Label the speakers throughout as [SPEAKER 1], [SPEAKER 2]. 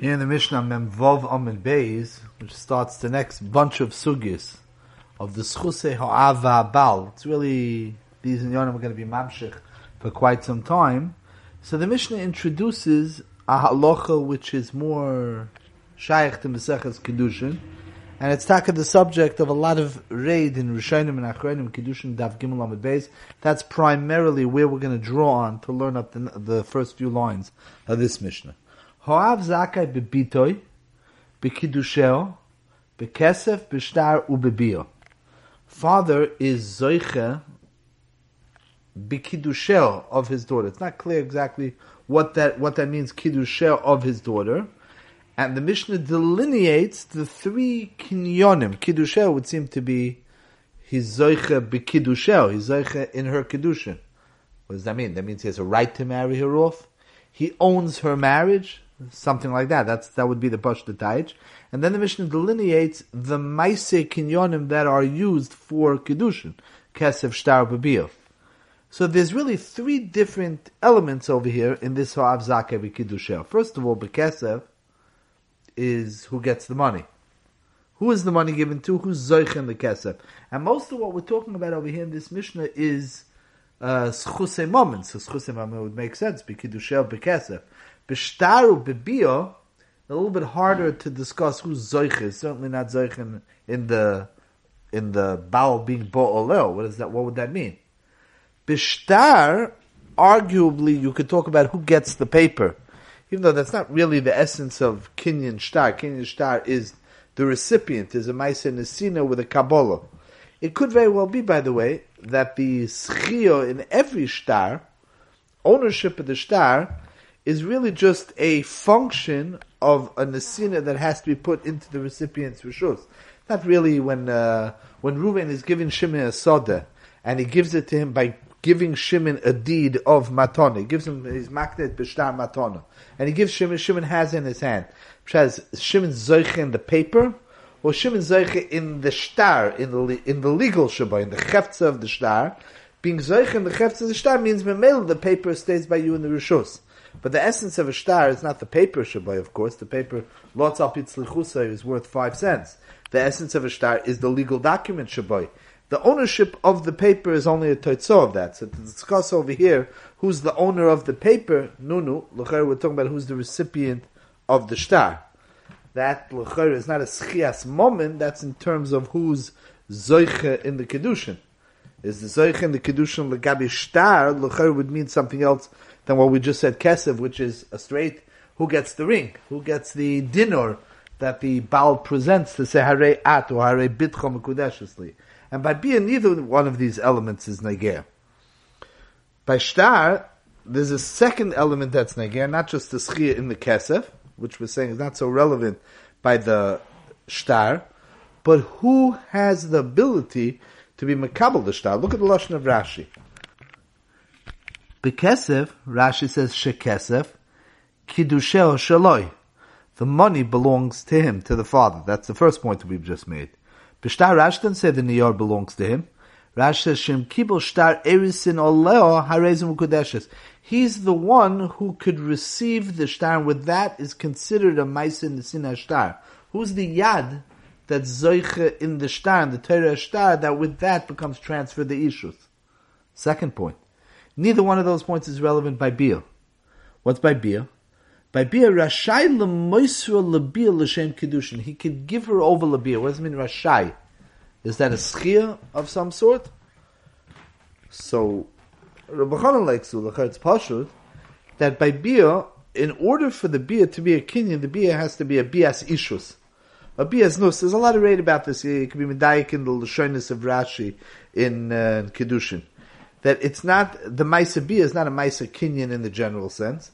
[SPEAKER 1] Here in the Mishnah Mem Vov Amid Beis, which starts the next bunch of sugis of the Schuse Ha'ava Bal. It's really, these in Yonim are going to be mamshich for quite some time. So the Mishnah introduces a halacha which is more shaykh to Maseches Kedushin, and it's taka the subject of a lot of raid in Rishonim and Achronim Kedushin Dav Gimel Amid Beis. That's primarily where we're going to draw on to learn up the, the first few lines of this Mishnah. Hoav zakai bebitoy, bekidusheo, bekesef, beshtar, ubebio. Father is zoiche bekidusheo of his daughter. It's not clear exactly what that what that means kidusheo of his daughter. And the Mishnah delineates the three kinyonim. Kidusheo would seem to be his zoiche bekidusheo, his zoiche in her kedushin. What does that mean? That means he has a right to marry her off. He owns her marriage something like that. That's that would be the Pashta Taich. And then the Mishnah delineates the Maise Kinyonim that are used for Kedushin, Kesef, Shtar, Babiyah. So there's really three different elements over here in this Ha'av Kiddusha. First of all, Bekesef is who gets the money. Who is the money given to? Who's Zoich in the Kesef? And most of what we're talking about over here in this Mishnah is uh, Schuse Moment. So Schuse Moment would make sense, Bekidushel Bekesef. B'shtaru b'bio, a little bit harder to discuss who's zoich is. Certainly not zoich in, in the in the bowl being bo'oleo. What is that? What would that mean? B'shtar, arguably, you could talk about who gets the paper, even though that's not really the essence of kinyan shtar. Kinyan shtar is the recipient is a ma'aser nesina with a kabbalah. It could very well be, by the way, that the schio in every shtar, ownership of the shtar, is really just a function of a nesina that has to be put into the recipient's rishus. Not really when uh, when Reuven is giving Shimon a soda, and he gives it to him by giving Shimon a deed of matona. He gives him his maknet b'shtar matona, and he gives Shimon. Shimon has in his hand. Has Shimon zoiche in the paper, or Shimon zoiche in the shtar in the in the legal shabbat in the cheftza of the shtar. Being zoiche in the cheftza of the shtar means memel the paper stays by you in the rishus. But the essence of a star is not the paper shabai, of course. The paper lots al pitzlichusa is worth five cents. The essence of a star is the legal document shabai. The ownership of the paper is only a toitzo of that. So to discuss over here who's the owner of the paper, nunu, l'cher, we're talking about who's the recipient of the star. That l'cher is not a schias moment. That's in terms of who's zoiche in the kedushin. Is the zoiche in the kedushin legabi star? L'cher would mean something else than what we just said, Kesev, which is a straight, who gets the ring, who gets the dinner that the Baal presents to say Hare At or Hare Bitchom. And by being neither one of these elements is Negev. By Shtar, there's a second element that's Negev, not just the Schia in the Kesef, which we're saying is not so relevant by the Shtar, but who has the ability to be Makabal the Shtar. Look at the Lashon of Rashi. Bekesef, Rashi says shekesef, kidusheo shaloi. The money belongs to him, to the father. That's the first point we've just made. B'shtar Rashi doesn't say the niyar belongs to him. Rashi says shem kibel shtar erisin oleo harezim ukudeshes. He's the one who could receive the shtar, and with that is considered a maisin nesin shtar. Who's the yad that zoiche in the shtar, the Torah shtar, that with that becomes transferred the ishus? Second point. Neither one of those points is relevant by Bia. What's by Bia? By Bia, Rashai lemoisra lebia l'shem kedushin. He could give her over lebia. What does it mean, Rashai? Is that a schia of some sort? So, Rabbi Chanan likes to look at it's pashut that by Bia, in order for the Bia to be a kinyan, the Bia has to be a Bias Ishus. A Bias Nus. There's a lot of read about this. It could be Medayik in the Lashonis of Rashi in, uh, in Kedushin that it's not the Maisa Bia is not a Maisa Kinyan in the general sense.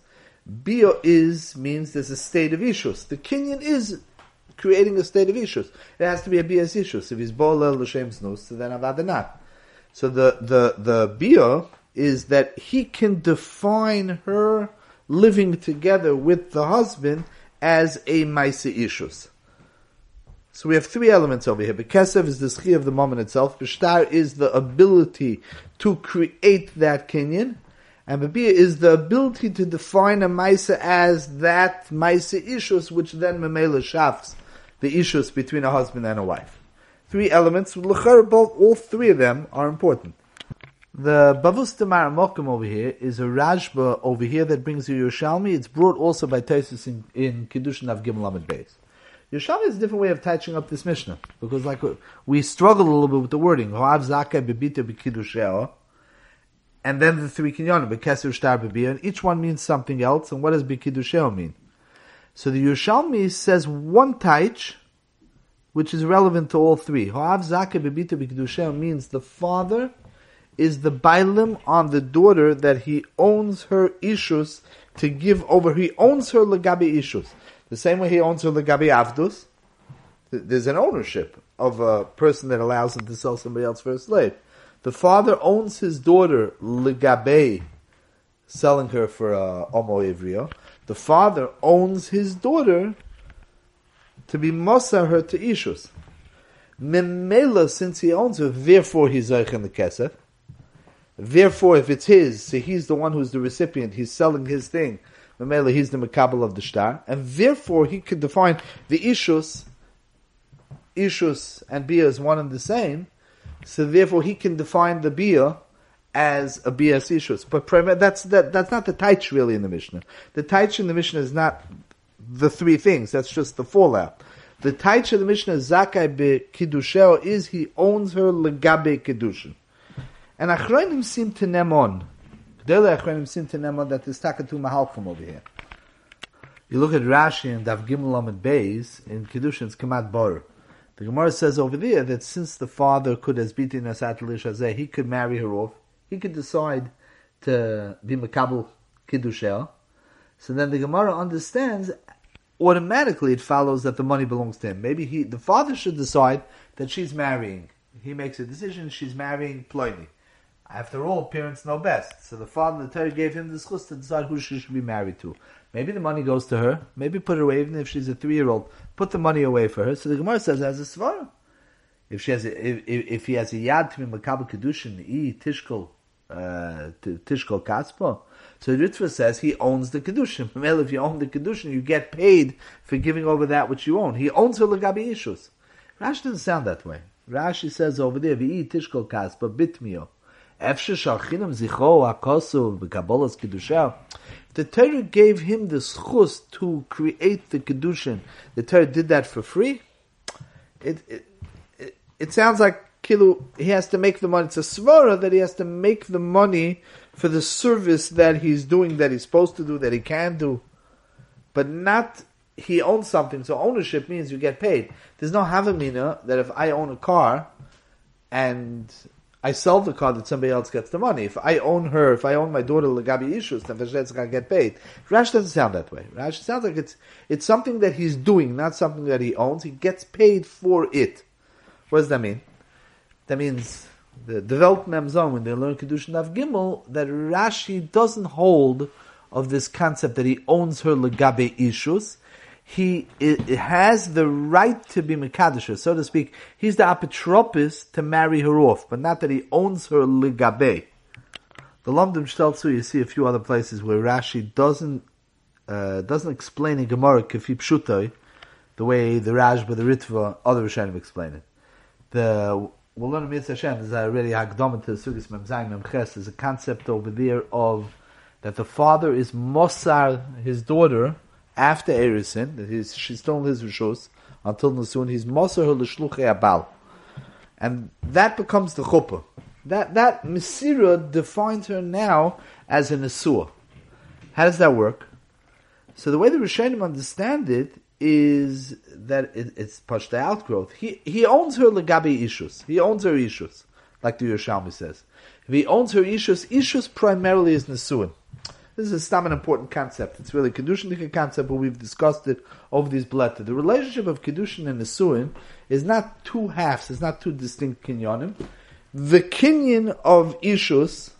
[SPEAKER 1] Bia is means there's a state of Ishus. The Kinyan is creating a state of Ishus. It has to be a Bia's Ishus. If he's Bolel L'Shem Znus, then Avadanat. So the, the, the Bia is that he can define her living together with the husband as a Maisa Ishus. So we have three elements over here. Bekesev is the schia of the moment itself. B'shtar is the ability to create that kinyan. And Babia is the ability to define a Maisa as that Maisa issues, which then Memela shafts the issues between a husband and a wife. Three elements, both, all three of them are important. The Bavus Tamar Mokum over here is a Rashba over here that brings you Yerushalmi. It's brought also by Taisus in, in Kiddushin of Gimel Lamed Beis. Yerushalmi is a different way of touching up this Mishnah because like we struggle a little bit with the wording. And then the three Bebia, and each one means something else. And what does Bekidusheo mean? So the Yerushalmi says one taich, which is relevant to all three. Hoav Zakai Bebita Bekidusheo means the father is the bailim on the daughter that he owns her ishus to give over. He owns her legabi ishus. The same way he owns the legabi avdus. There's an ownership of a person that allows him to sell somebody else for a slave. The father owns his daughter legabe, selling her for a uh, homo ivrio. The father owns his daughter to be mosa her to ishus. Memela, since he owns her, therefore he's zeich in the kesef. Therefore, if it's his, so he's the one who's the recipient, he's selling his thing. Memela, he's the makabel of the star, and therefore he could define the ishus, ishus and bia as one and the same. So therefore, he can define the bia as a bias ishus. But that's that, that's not the taich really in the Mishnah. The taich in the Mishnah is not the three things. That's just the fallout. The taich of the Mishnah zakai be kidusheo is he owns her legabe kiddushin. And Achronim seem to nemon. Daily Achronim seem to nemon that there's takatu mahalchum over here. You look at Rashi and Dav Gimel Amid Beis in Kiddushin's Kamat Bor. The Gemara says over there that since the father could as beaten Asat he could marry her off. He could decide to be Makabal Kiddushel. So then the Gemara understands automatically it follows that the money belongs to him. Maybe he, the father should decide that she's marrying. He makes a decision, she's marrying Ploini. After all, parents know best. So the father, the Torah gave him the schus to decide who she should be married to. Maybe the money goes to her. Maybe put it away, even if she's a three-year-old. Put the money away for her. So the Gemara says, as a svara. If she has, a, if, if he has a yad to be makabel kedushin, i tishkol, uh, tishkol kaspa. So Ritva says he owns the kedushin. Well, if you own the kedushin, you get paid for giving over that which you own. He owns her legabi ishus. Rashi doesn't sound that way. Rashi says over there, vi tishkol kaspa bitmio. The Torah gave him the schus to create the kedushin. The Torah did that for free. It it, it, it sounds like kilu. He has to make the money. It's a svara that he has to make the money for the service that he's doing, that he's supposed to do, that he can do, but not he owns something. So ownership means you get paid. There's no havamina that if I own a car and I sell the car that somebody else gets the money. If I own her, if I own my daughter Lagabi Ishus, then Vashlet's gonna get paid. Rash doesn't sound that way. Rash sounds like it's it's something that he's doing, not something that he owns. He gets paid for it. What does that mean? That means the development Memzon when they learn Kedushin of Gimel that Rashi doesn't hold of this concept that he owns her Lagabi Ishus he has the right to be Mekadisha, so to speak. He's the apotropis to marry her off, but not that he owns her ligabe. The Lomdim Shtelzu, you see a few other places where Rashi doesn't uh, doesn't explain in Gemara Kefi the way the Rashba, the Ritva, other Rishonim explain it. The we'll learn Mitzvah Hashem. There's a really Hagdom to Sugis Memzang Memches. There's a concept over there of that the father is Mosar, his daughter, after Erisin, that he's, she's still his Rishos, until Nasun, he's Moser her l'shluchei abal. And that becomes the chuppah. That, that Mesira defines her now as an Asua. How does that work? So the way the Rishonim understand it is that it, it's Pashta outgrowth. He, he owns her legabi ishus. He owns her ishus, like the Yerushalmi says. If he owns her ishus, ishus primarily is Nesuin. This is a an important concept. It's really a Kedushin concept, but we've discussed it over these blätter. The relationship of Kedushin and Nesuin is not two halves, it's not two distinct kinyonim. The kinyan of Ishus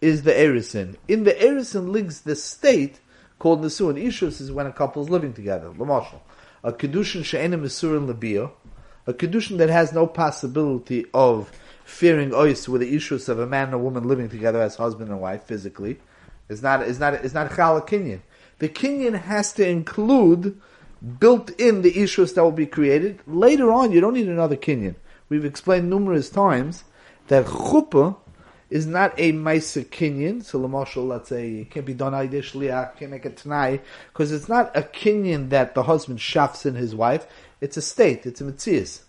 [SPEAKER 1] is the Erisin. In the Erisin lives the state called Nesuin. Ishus is when a couple is living together. Lamashal. A Kedushin she'enim Nesuin Labio. A Kedushin that has no possibility of fearing ois with the issues of a man and a woman living together as husband and wife physically It's not, it's not, it's not chala kinyan. The kinyan has to include built in the issues that will be created. Later on, you don't need another kinyan. We've explained numerous times that chuppah is not a Maisa Kinyan. So, Lamashal, let's say, it can't be done Aidish Liach, can't make it tonight, because it's not a Kinyan that the husband shafts in his wife. It's a state, it's a Metzias.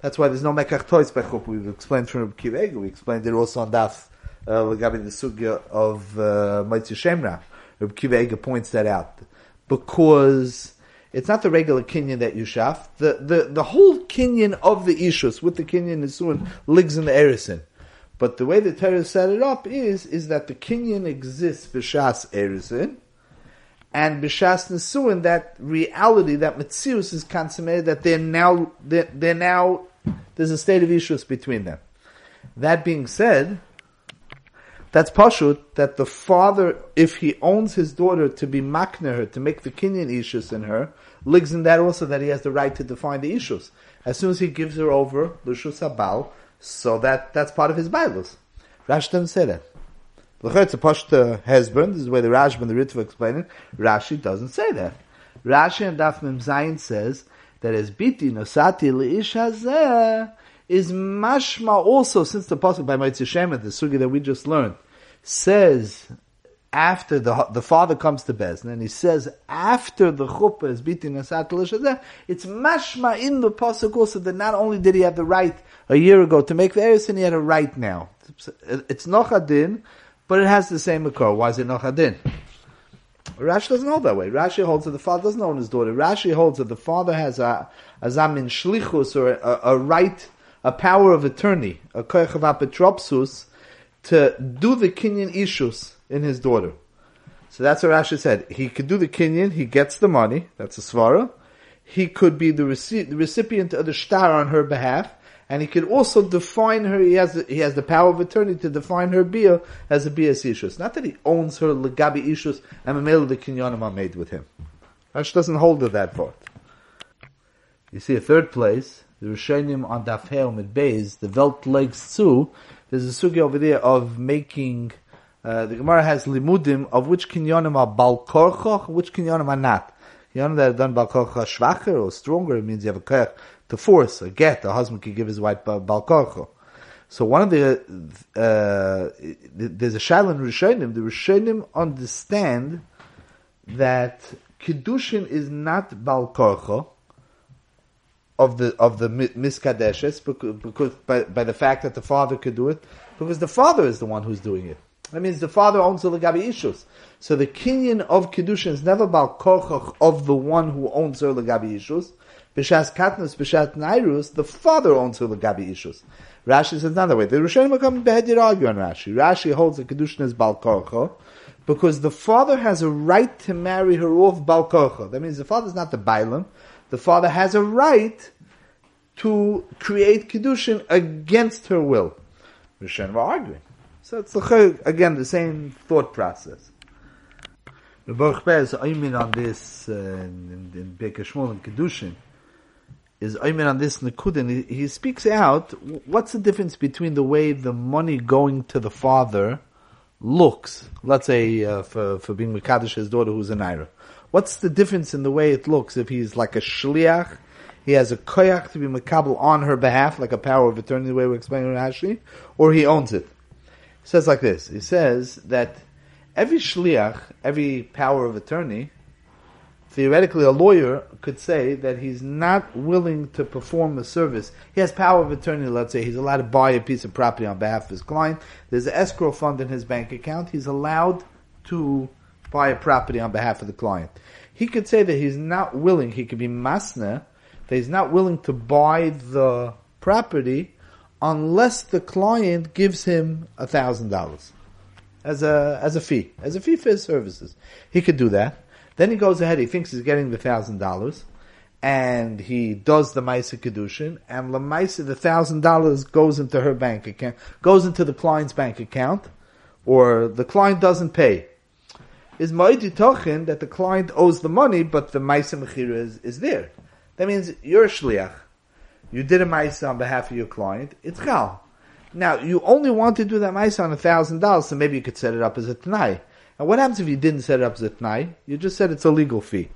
[SPEAKER 1] That's why there's no Mekach Toys by Chuppah. We've explained from Kivega, we explained it also on Daf, uh, regarding the Sugya of uh, Motzi Shem Ra. Reb Kivega points that out. Because it's not the regular Kinyan that you shaf. The, the, the whole Kinyan of the Ishus with the Kinyan Nisuin lives in the Erison. But the way the Torah set it up is, is that the Kinyan exists b'shas Erizin, and b'shas Nesuin, that reality, that Metzius is consummated, that they're now, they're, they're now, there's a state of issues between them. That being said, that's pashut that the father, if he owns his daughter to be makner her, to make the Kinyan issues in her, ligs in that also that he has the right to define the issues. As soon as he gives her over, Lushus Abal, so that that's part of his Bibles. Rashi doesn't say that. It's a Pashta uh, Hezbollah. This is where the Rashi and the Ritva explain it. Rashi doesn't say that. Rashi and Daf Mem says that as biti nosati leish hazeh is mashma also since the pasuk by Motzi Shem Ra, the sugi that we just learned, says after the the father comes to Bezdin, and he says after the chuppah is beating asat it's mashma in the pasuk also that not only did he have the right a year ago to make the erusin, he had a right now. It's nochadin, but it has the same occur. Why is it nochadin? Rashi doesn't hold that way. Rashi holds that the father doesn't own his daughter. Rashi holds that the father has a, a zamin shlichus or a, a, right, a power of attorney, a koich of to do the kinyan issues in his daughter. So that's what Rashi said. He could do the kinyan, he gets the money, that's a svara. He could be the, reci- the recipient of the star on her behalf, and he could also define her. He has the, he has the power of attorney to define her bia as a bia ishus. Not that he owns her legabi ishus and the male the kinyanim are made with him. Rashi doesn't hold to that part. You see a third place, the Rishonim on Daf Heom Beis, the Welt legs too. There's a sugi over there of making uh, the Gemara has limudim of which kinyonim are balkorcha, which kinyonim are not. Kinyonim that are done balkorcha schwacher or stronger, it means you have a koch to force, a get, a husband can give his wife balkorcha. So one of the, uh, there's a shaila in Rishonim, the Rishonim understand that Kiddushin is not balkorcha, of the of the miskadeshes because, because by, by the fact that the father could do it because the father is the one who's doing it. That means the father owns the legabi issues. So the kinyan of kedushin is never about korchach of the one who owns her legabi issues. B'shas katnus, b'shat nairus, the father owns her legabi issues. Rashi says another way. The Rishonim will come beheaded argue on Rashi. Rashi holds that kedushin is bal because the father has a right to marry her off bal. That means the father is not the bailam. The father has a right to create kedushin against her will. Rishonim are arguing. So it's again the same thought process. The Baruch Bez Aymin on this uh, in, in Shmuel and Kedushin is Aymin on this Nekudin. He, he speaks out what's the difference between the way the money going to the father looks. Let's say uh, for for being Mekadosh daughter who's a Naira. What's the difference in the way it looks if he's like a shliach? He has a koyach to be makabel on her behalf, like a power of attorney, the way we're explaining Rashi, or he owns it He says like this. He says that every shliach, every power of attorney, theoretically a lawyer could say that he's not willing to perform a service. He has power of attorney, let's say, he's allowed to buy a piece of property on behalf of his client. There's an escrow fund in his bank account. He's allowed to buy a property on behalf of the client. He could say that he's not willing, he could be masna, that he's not willing to buy the property unless the client gives him a thousand dollars as a as a fee, as a fee for his services. He could do that. Then he goes ahead. He thinks he's getting the thousand dollars, and he does the Maisa Kedushin, and the Maisa, the thousand dollars goes into her bank account, goes into the client's bank account, or the client doesn't pay. Is Ma'idi Tochin that the client owes the money, but the Maisa Mechira is, is there. That means you're a Shliach you did a mice on behalf of your client, it's chal. Now, you only want to do that mice on a thousand dollars, so maybe you could set it up as a t'nai. And what happens if you didn't set it up as a tnai? You just said it's a legal fee.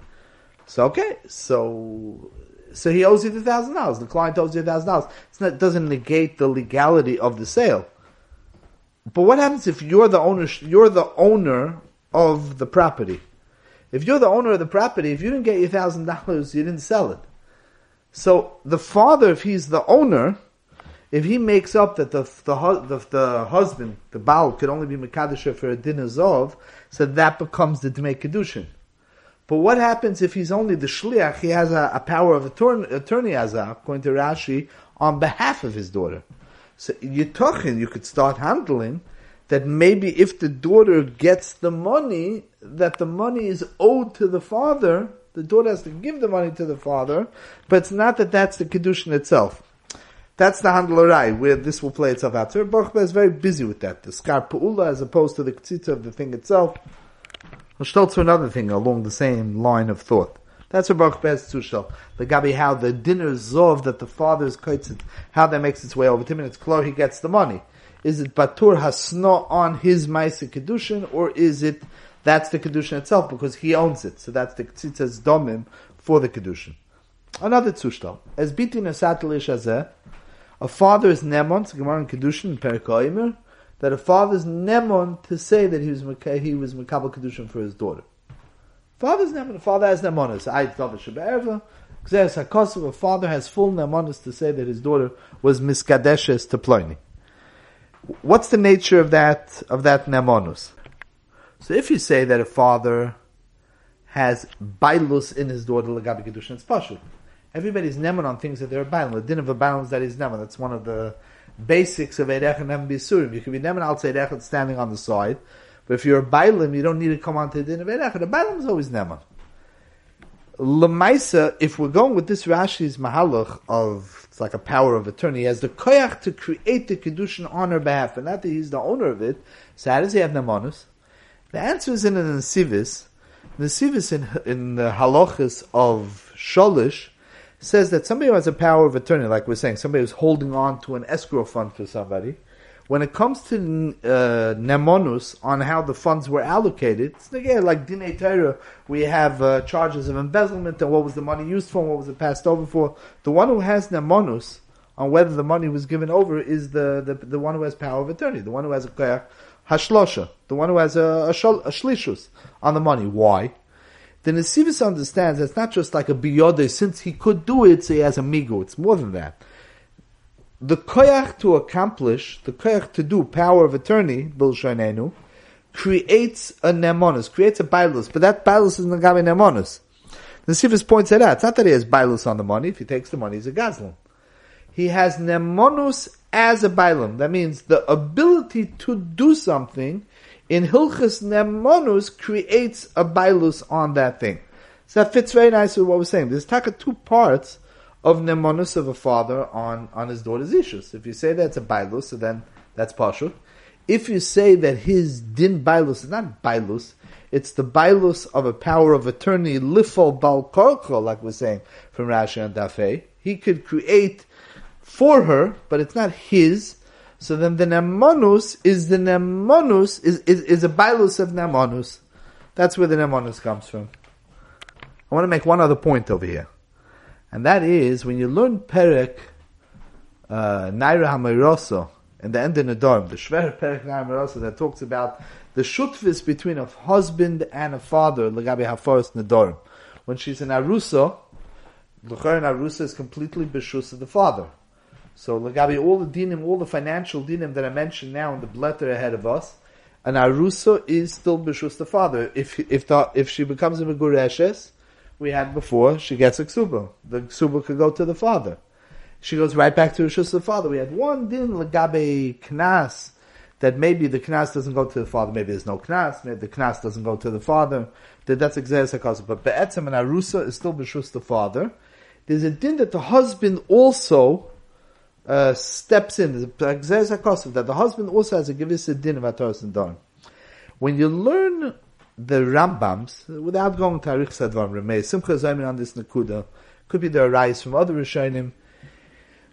[SPEAKER 1] So okay, so so he owes you the thousand dollars. The client owes you a thousand dollars. It doesn't negate the legality of the sale. But what happens if you're the owner? You're the owner of the property. If you're the owner of the property, if you didn't get your thousand dollars, you didn't sell it. So the father, if he's the owner, if he makes up that the the, the, the husband, the Baal, could only be Mekadosh for a din azov, so that becomes the Dmei Kedushin. But what happens if he's only the shliach? He has a, a power of attorney, attorney azah, according to Rashi, on behalf of his daughter. So Yitochin, you could start handling that maybe if the daughter gets the money, that the money is owed to the father. The daughter has to give the money to the father, but it's not that that's the kedushin itself. That's the handlerai, where this will play itself out. So Baruch is very busy with that. The skar as opposed to the ktitza of the thing itself. I'll to another thing along the same line of thought. That's what Baruch Bez Tushel. The Gabi, how the dinner zov that the father's koitzit, how that makes its way over to him, and it's clear he gets the money. Is it Batur Hasno on his Maisa Kedushin, or is it, that's the Kedushin itself, because he owns it. So that's the Ktzitzas Domim for the Kedushin. Another Tushel. As Bitin Asatilish Azeh, a father is Nemon, Gemara in Kedushin, in Perikoimer, that a father's nemon to say that he was he was mekabel kedushin for his daughter. Father's nemon. Father has nemonis. I thought shaberva. Xeris hakosav. A father has full nemonis to say that his daughter was miskadeshes to Pliny. What's the nature of that of that nemonus? So if you say that a father has bailus in his daughter legabi kedushin, it's pashut. Everybody's nemon on things that they're bailus. The din of a bailus that is nemon. That's one of the basics of Eirech and Bisurim. You can be Neman al Eirech standing on the side, but if you're a Bailim, you don't need to come onto the din of Eirech. The Bailim is always Neman. Lemaisa, if we're going with this Rashi's Mahalach of, it's like a power of attorney, he has the koyach to create the Kedushin on her behalf, and not that he's the owner of it, so how does he have Nemanus? The answer is in the Nesivis. Nesivis in, in the halachas of Sholish, says that somebody who has a power of attorney, like we're saying, somebody who's holding on to an escrow fund for somebody, when it comes to uh, nemonus on how the funds were allocated, it's again like dinei Torah, we have uh, charges of embezzlement and what was the money used for, and what was it passed over for. The one who has nemonus on whether the money was given over is the, the, the one who has power of attorney, the one who has a koyach hashlosha, the one who has a, a, shol, a shlishus on the money. Why? the Nesivis understands that it's not just like a biyode, since he could do it, so he has a migo. It's more than that. The koyach to accomplish, the koyach to do, power of attorney, bilshanenu, creates a nemonus, creates a bailus, but that bailus is nagabe nemonus. The Nesivis points it out. It's not that he has bailus on the money. If he takes the money, he's a gazlan. He has nemonus as a bailum. That means the ability to do something in hilchus Nemonus creates a bailus on that thing. So that fits very nicely with what we're saying. There's taka two parts of Nemonus of a father on, on his daughter's issues. If you say that's a bailus, so then that's partial. If you say that his din bailus is not bailus, it's the bailus of a power of attorney, lifol bal like we're saying from Rashi and Dafei. He could create for her, but it's not his. So then the nemonus is the nemonus is, is, is a bailus of nemonus. That's where the nemonus comes from. I want to make one other point over here. And that is when you learn Perek uh, Naira Hamaroso and the end of dorm, the Shver Perek Naira Hamaroso that talks about the shutvis between a husband and a father, Lagabi Hafaris Nedarim. When she's in Arusa, Luchar in Arusa is completely Beshus of the father. So Lagabi, all the dinim, all the financial dinim that I mentioned now in the letter ahead of us, an arusa is still b'shus the father. If if the, if she becomes a megureshes, we had before she gets a ksuba. The ksuba could go to the father. She goes right back to Rishus the father. We had one din Lagabe knas that maybe the knas doesn't go to the father. Maybe there's no knas. Maybe the knas doesn't go to the father. That that's exactly But be'etzem an arusa is still b'shus the father. There's a din that the husband also uh, steps in. That the husband also has to give us a din of Ataras and Don. When you learn the Rambams, without going to Arich Sadvam Remei, Simcha Zaymin on this Nakuda, could be the rise from other Rishonim.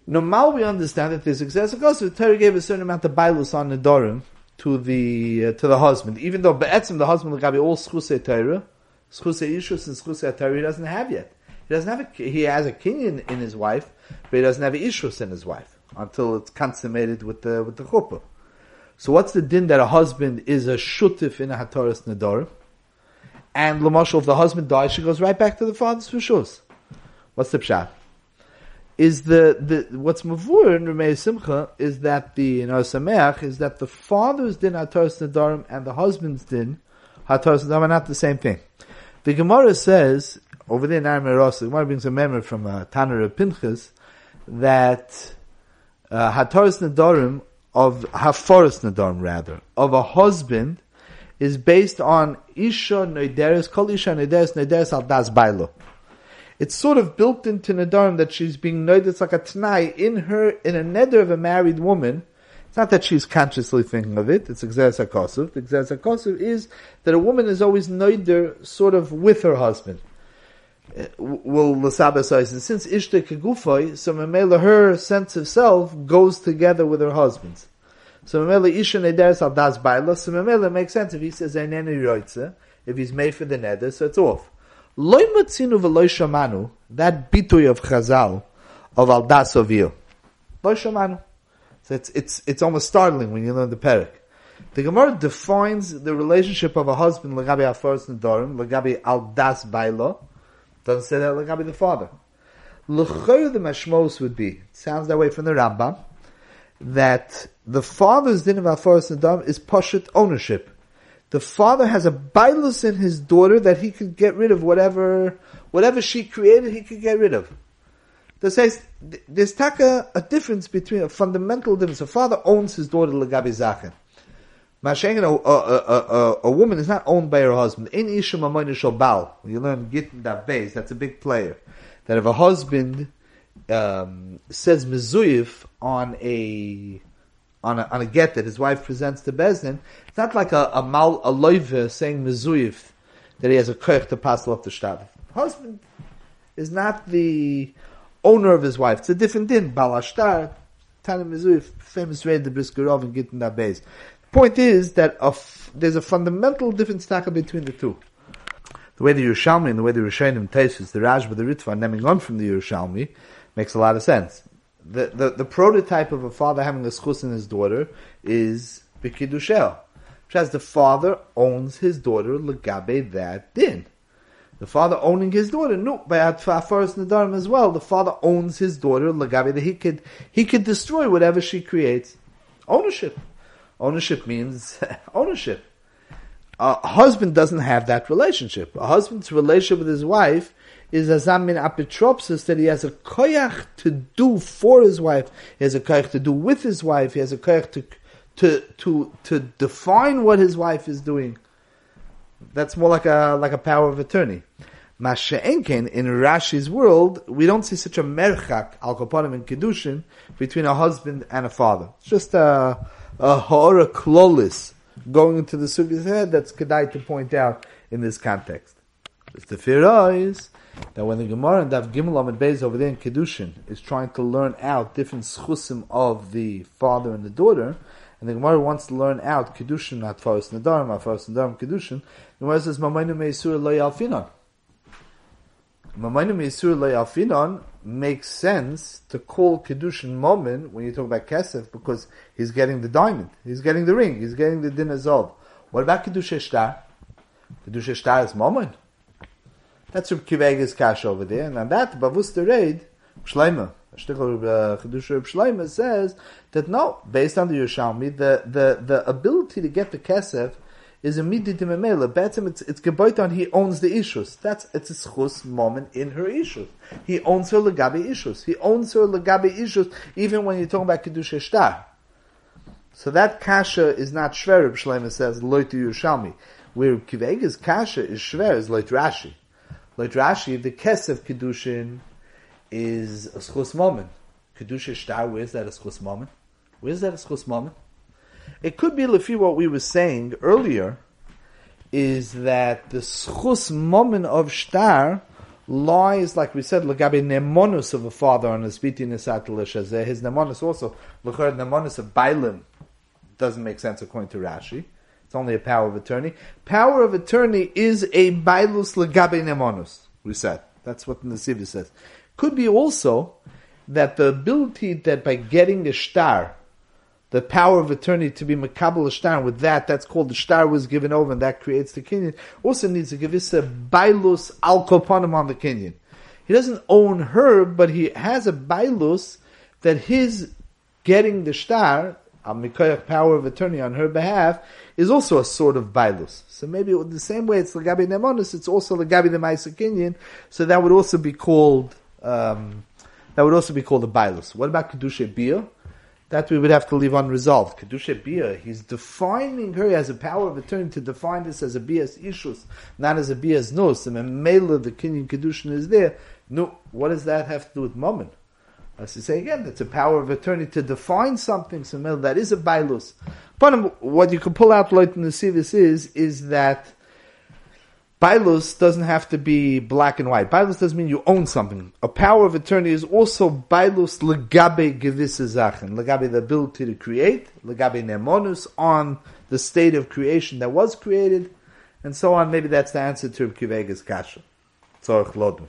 [SPEAKER 1] Normal we understand that there's a Kosev, the Torah gave a certain amount of bailus on the Dorim to the uh, to the husband, even though be'etzim the husband be all schusei Torah, schusei ishus and schusei Torah he doesn't have yet. He doesn't have a, he has a kinyan in his wife, but he doesn't have ishus in his wife until it's consummated with the with the chuppah. So what's the din that a husband is a shutif in a hataras nadar? And Lamashal, if the husband dies, she goes right back to the father's rishus. What's the pshat? Is the, the what's mavur in Ramey Simcha is that the in Sameach is that the father's din hataras nadarim and the husband's din hataras nadarim are not the same thing. The Gemara says over there in Aram the Gemara brings a memory from uh, Tanner of Pinchas that uh, hataras nadarim of haforas nadarim rather of a husband is based on Isha Neideres, Kol Isha Neideres, Neideres al Das Bailo. It's sort of built into Nadarim that she's being It's like a Tanai in her, in a neder of a married woman. It's not that she's consciously thinking of it, it's Exeres HaKosov. The Exeres HaKosov is that a woman is always Neider sort of with her husband. Will Lasaba says, and since Ishta Kegufay, so Mamela, her sense of self goes together with her husband's. So Mamela Isha Nederes al Das Baila, so Mamela makes sense if he says Eineni Roitze, if he's made for the neder, so it's off. Loi Matzinu v'loi Shamanu, that bitui of Chazal, of al Das Ovil. Loi Shamanu. So it's, it's, it's almost startling when you learn the Perek. The Gemara defines the relationship of a husband legabi aforos nedarim, legabi al das bailo. Doesn't say that legabi the father. L'choy the mashmos would be. sounds that way from the Rambam that the father's din of Alfaras Nadam is Pashut ownership. The father has a bailus in his daughter that he could get rid of whatever, whatever she created, he could get rid of. That says, there's taka a difference between, a fundamental difference. A father owns his daughter Lagabi Zachin. Mashengen, a, a, a, woman is not owned by her husband. In Isha Mamoin Bal. You learn Gittin that base, that's a big player. That if a husband um, says mezuyif on a on a on a get that his wife presents to Bezdin, it's not like a a mal a loive saying mezuyif that he has a koich to pass off the shtab. Husband is not the owner of his wife. It's a different din. Balashtar, Tana mezuyif, famous way the Briskerov and Gittin Beis. The point is that a f- there's a fundamental difference between the two. The way the Yerushalmi and the way the Rishonim Tesis, the Rashba, the Ritva naming on from the Yerushalmi, Makes a lot of sense. The, the, the prototype of a father having a schus in his daughter is Bikidushel. Which has the father owns his daughter legabe that din. The father owning his daughter, no, by Atfafaris Nadarim as well, the father owns his daughter legabe that he could he could destroy whatever she creates. Ownership. Ownership means ownership. A husband doesn't have that relationship. A husband's relationship with his wife is a zamin apitropsis that he has a koyach to do for his wife. He has a koyach to do with his wife. He has a koyach to to to to define what his wife is doing. That's more like a like a power of attorney. Masha'enken, in Rashi's world, we don't see such a merchak, al kapanim and kedushin, between a husband and a father. It's just a, a ha'ora klolis going into the sugi's head that's kedai to point out in this context. It's the fear eyes that when the Gemara and Dav Gimel Amid Beis over there in Kedushin is trying to learn out different schusim of the father and the daughter, and the Gemara wants to learn out Kedushin, not Faros Nadarim, not Faros Nadarim, Kedushin, the Gemara says, Mamaynu Meisur Lo Yalfinon. Mamaynu Meisur Lo Yalfinon makes sense to call Kedushin moment when you talk about Kesef because he's getting the diamond, he's getting the ring, he's getting the din azov. What about Kedusha Shtar? Kedusha Shtar is moment. That's Reb Kivega's cash over there. And on that, Bavus the Raid, Shleima, Chedusha Reb Shleima uh, says that no, based on the Yerushalmi, the, the, the ability to get the Kesef is a immediately memela. Betzim, it's it's on he owns the issues. That's it's a schus moment in her issues. He owns her legabi issues. He owns her legabi issues even when you're talking about kedusha shtar. So that kasha is not shver. Shleima says loy to Yerushalmi. Where Kivega's kasha is shver is loy Rashi. Like Rashi, the Kesef Kedushin is a schus moment. Kedusha Shtar, where's that a schus moment? Where's that a schus moment? It could be Lefi what we were saying earlier, is that the schus moment of Shtar lies, like we said, Lagabe Nemonus of a father on his Biti Nisat His Nemonus also, Lachar Nemonus of Bailim, doesn't make sense according to Rashi. It's only a power of attorney. Power of attorney is a bailus legabe nemonus. We said that's what the says. Could be also that the ability that by getting a star, the power of attorney to be makabel a star, with that, that's called the star was given over, and that creates the kinyan. Also needs to give us a bailus al kopanim on the kinyan. He doesn't own her, but he has a bailus that his getting the star, a mikoyach power of attorney on her behalf, is also a sort of bailus. So maybe the same way it's legabi nemonis, it's also legabi the ma'isa So that would also be called um, that would also be called a bailus. What about kedusha bia? That we would have to leave unresolved. Kedusha bia, he's defining her as a power of attorney to define this as a bias ishus, not as a bias nos. And mela the kinyan kedushin is there. No, what does that have to do with moment? As to say again, that's a power of attorney to define something. So that is a bailus. But what you can pull out like in the Sivis is is that bailus doesn't have to be black and white. Bailus doesn't mean you own something. A power of attorney is also bailus legabe gevissazachen, legabe the ability to create, legabe nemonus on the state of creation that was created, and so on. Maybe that's the answer to Kivega's kasha. Tzorch lodum.